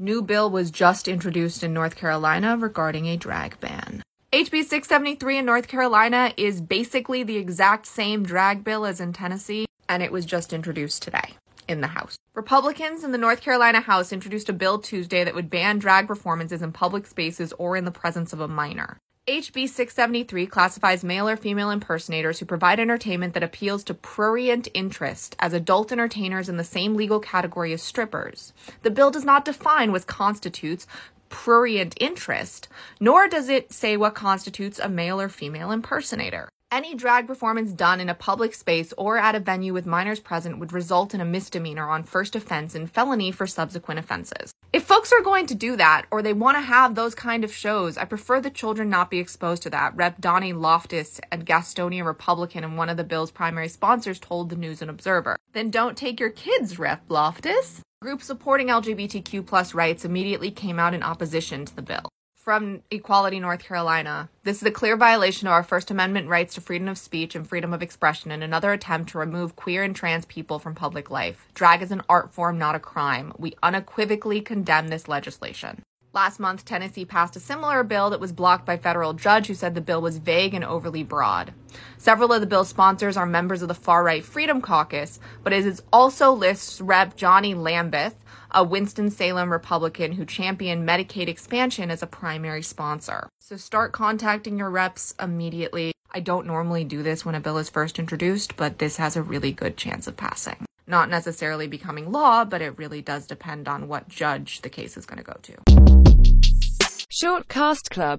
New bill was just introduced in North Carolina regarding a drag ban. HB 673 in North Carolina is basically the exact same drag bill as in Tennessee, and it was just introduced today in the House. Republicans in the North Carolina House introduced a bill Tuesday that would ban drag performances in public spaces or in the presence of a minor. HB 673 classifies male or female impersonators who provide entertainment that appeals to prurient interest as adult entertainers in the same legal category as strippers. The bill does not define what constitutes prurient interest, nor does it say what constitutes a male or female impersonator. Any drag performance done in a public space or at a venue with minors present would result in a misdemeanor on first offense and felony for subsequent offenses. If folks are going to do that or they want to have those kind of shows, I prefer the children not be exposed to that. Rep. Donnie Loftis, a Gastonia Republican and one of the bill's primary sponsors, told the News and Observer. Then don't take your kids, Rep. Loftis. Groups supporting LGBTQ plus rights immediately came out in opposition to the bill from Equality North Carolina. This is a clear violation of our First Amendment rights to freedom of speech and freedom of expression and another attempt to remove queer and trans people from public life. Drag is an art form, not a crime. We unequivocally condemn this legislation. Last month, Tennessee passed a similar bill that was blocked by federal judge who said the bill was vague and overly broad. Several of the bill's sponsors are members of the far right Freedom Caucus, but it also lists Rep. Johnny Lambeth, a Winston-Salem Republican who championed Medicaid expansion as a primary sponsor. So start contacting your reps immediately. I don't normally do this when a bill is first introduced, but this has a really good chance of passing. Not necessarily becoming law, but it really does depend on what judge the case is going to go to. Short Cast Club